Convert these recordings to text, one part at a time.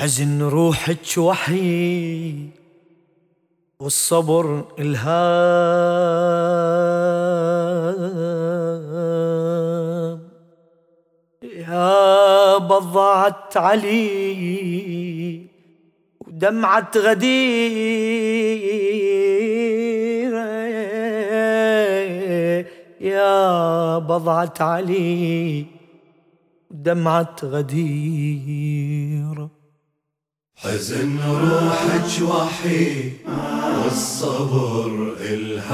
حزن روحك وحيد والصبر إلهام. يا بضعت علي ودمعة غدير. يا بضعة علي ودمعة غدير. حزن روحك وحيد والصبر إلهام.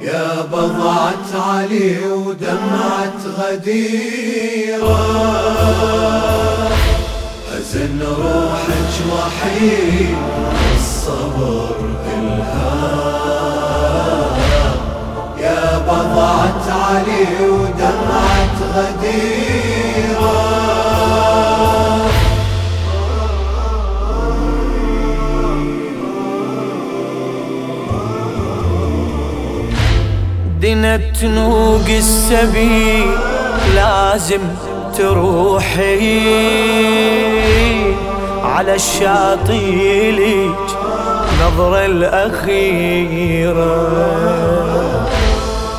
يا بضعة علي ودمعة غديرة. حزن روحك وحيد والصبر إلهام. يا بضعة علي ودمعة غديرة. دنت نوق السبيل لازم تروحي على الشاطئ ليج نظرة الأخيرة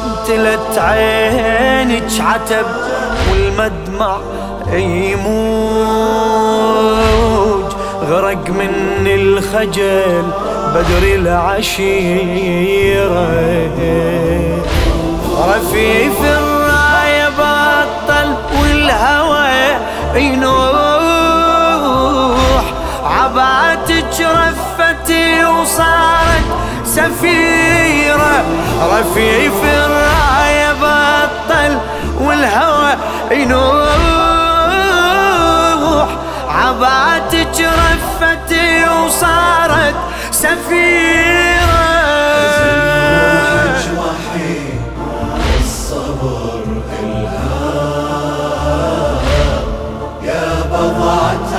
امتلت عينك عتب والمدمع يموج. غرق من الخجل بدر العشيرة. رفيف الراية بطل والهوى ينوح. عباتك رفتي وصارت سفيرة. رفيف الراية بطل والهوى ينوح. عباتك رفتي وصارت سفيرة.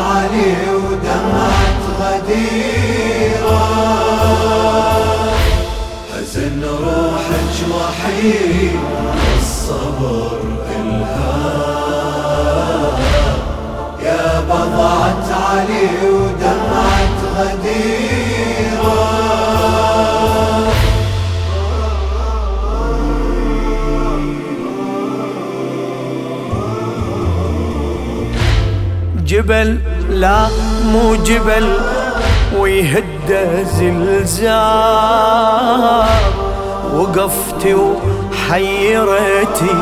علي ودمعة غديرة. حزن روحك وحيد الصبر إلهام يا بضعة علي ودمعة جبل لا مو جبل ويهد زلزال. وقفتي وحيرتي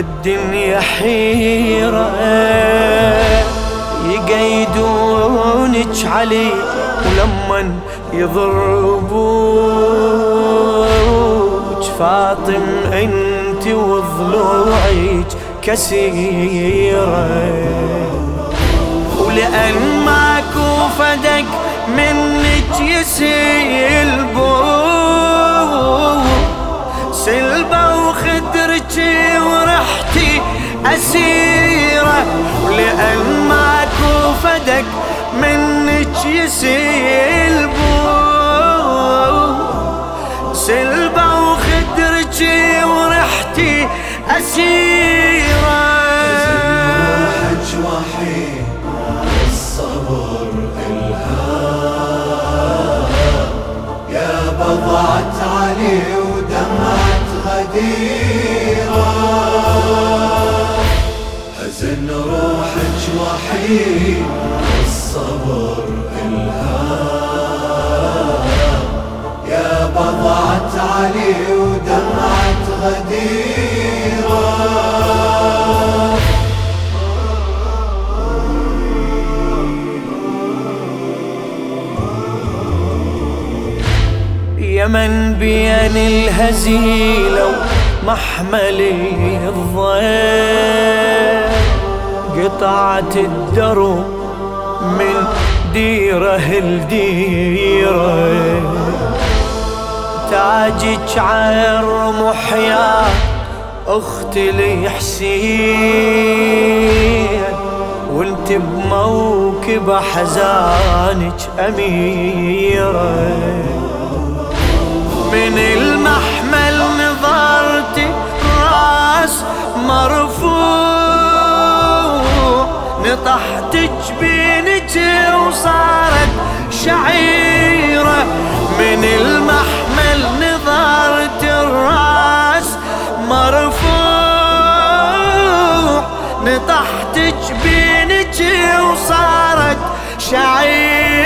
الدنيا حيرة. يقيدونك علي ولمن يضربوك. فاطم انت وضلوعك كسيره ولأن ماكو فدك منك يسيلبو سلبة وخدرتي ورحتي أسيرة. ولأن ماكو فدك منك يسيلبو سلبة وخدرتي ورحتي أسيرة. غديرة حزن روحك وحيد الصبر إلهام يا بضعة علي ودمعة غديرة. يمن بين الهزيلة ومحملي الضيف. قطعت الدرب من ديره لديره تاجك عالرمح يا أختي الحسين وانت بموكب حزانك أميرة. من المحمل نظرتي راس مرفوع. نطحت جبينك وصارت شعيرة. من المحمل نظرت الراس مرفوع. نطحت جبينك وصارت شعيرة.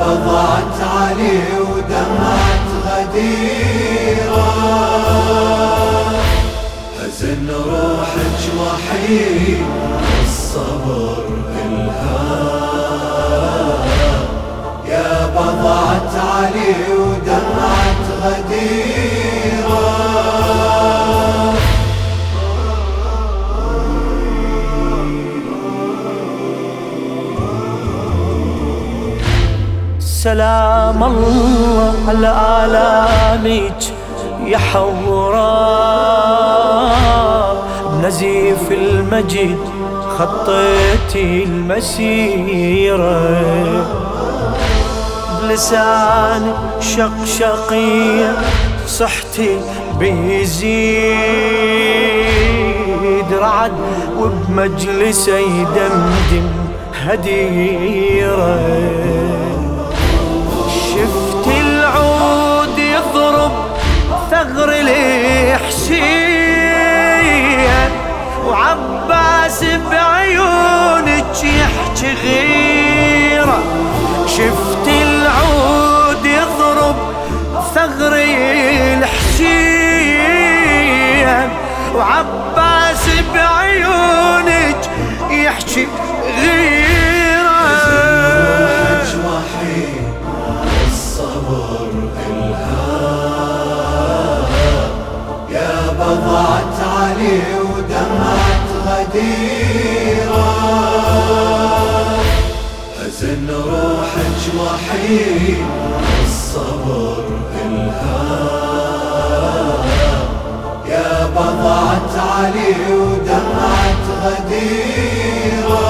بضعة علي ودمعة غديرة حزن روحك وحيد الصبر الهام يا بضعة علي ودمعة غديرة سلام الله على آلامك يا حوراء بنزيف المجد خطيتي المسيرة. بلسان شقشقية صحتي بيزيد. رعد وبمجلس يدمدم هديرة. ثغر الحشية وعباس بعيونك يحكي غيرة. شفت العود يضرب ثغر الحشية وعباس بعيونك يحكي بضعة علي ودمعة غديرة حزن روحك وحيد الصبر إلهام. يا بضعة علي ودمعة غديرة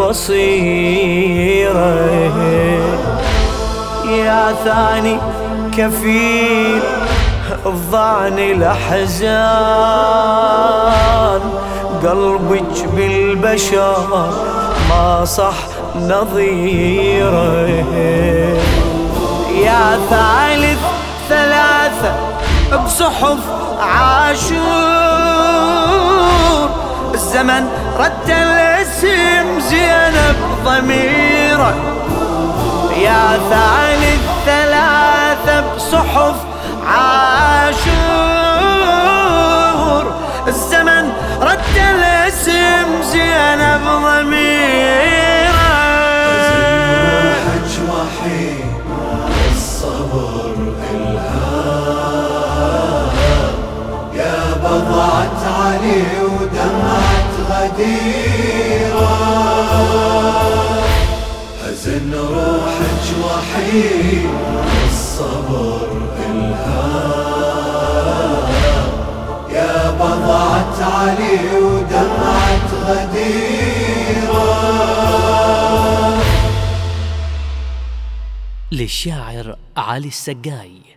البصيرة يا ثاني كفيل الظعن الأحزان. قلبك بالبشر ما صح نظيره. يا ثالث ثلاثة بصحف عاشور. الزمن رد الاسم زينب ضميره. يا ثالث ثلاثة بصحف عاشور. الزمن رد الاسم زينب ضميره. روحك وحيد الصبر الهام يا بضعة علي ودمعة غديرة حزن روحك وحيد الصبر الهام يا بضعة علي ودمعة غديرة. للشاعر علي السقاي.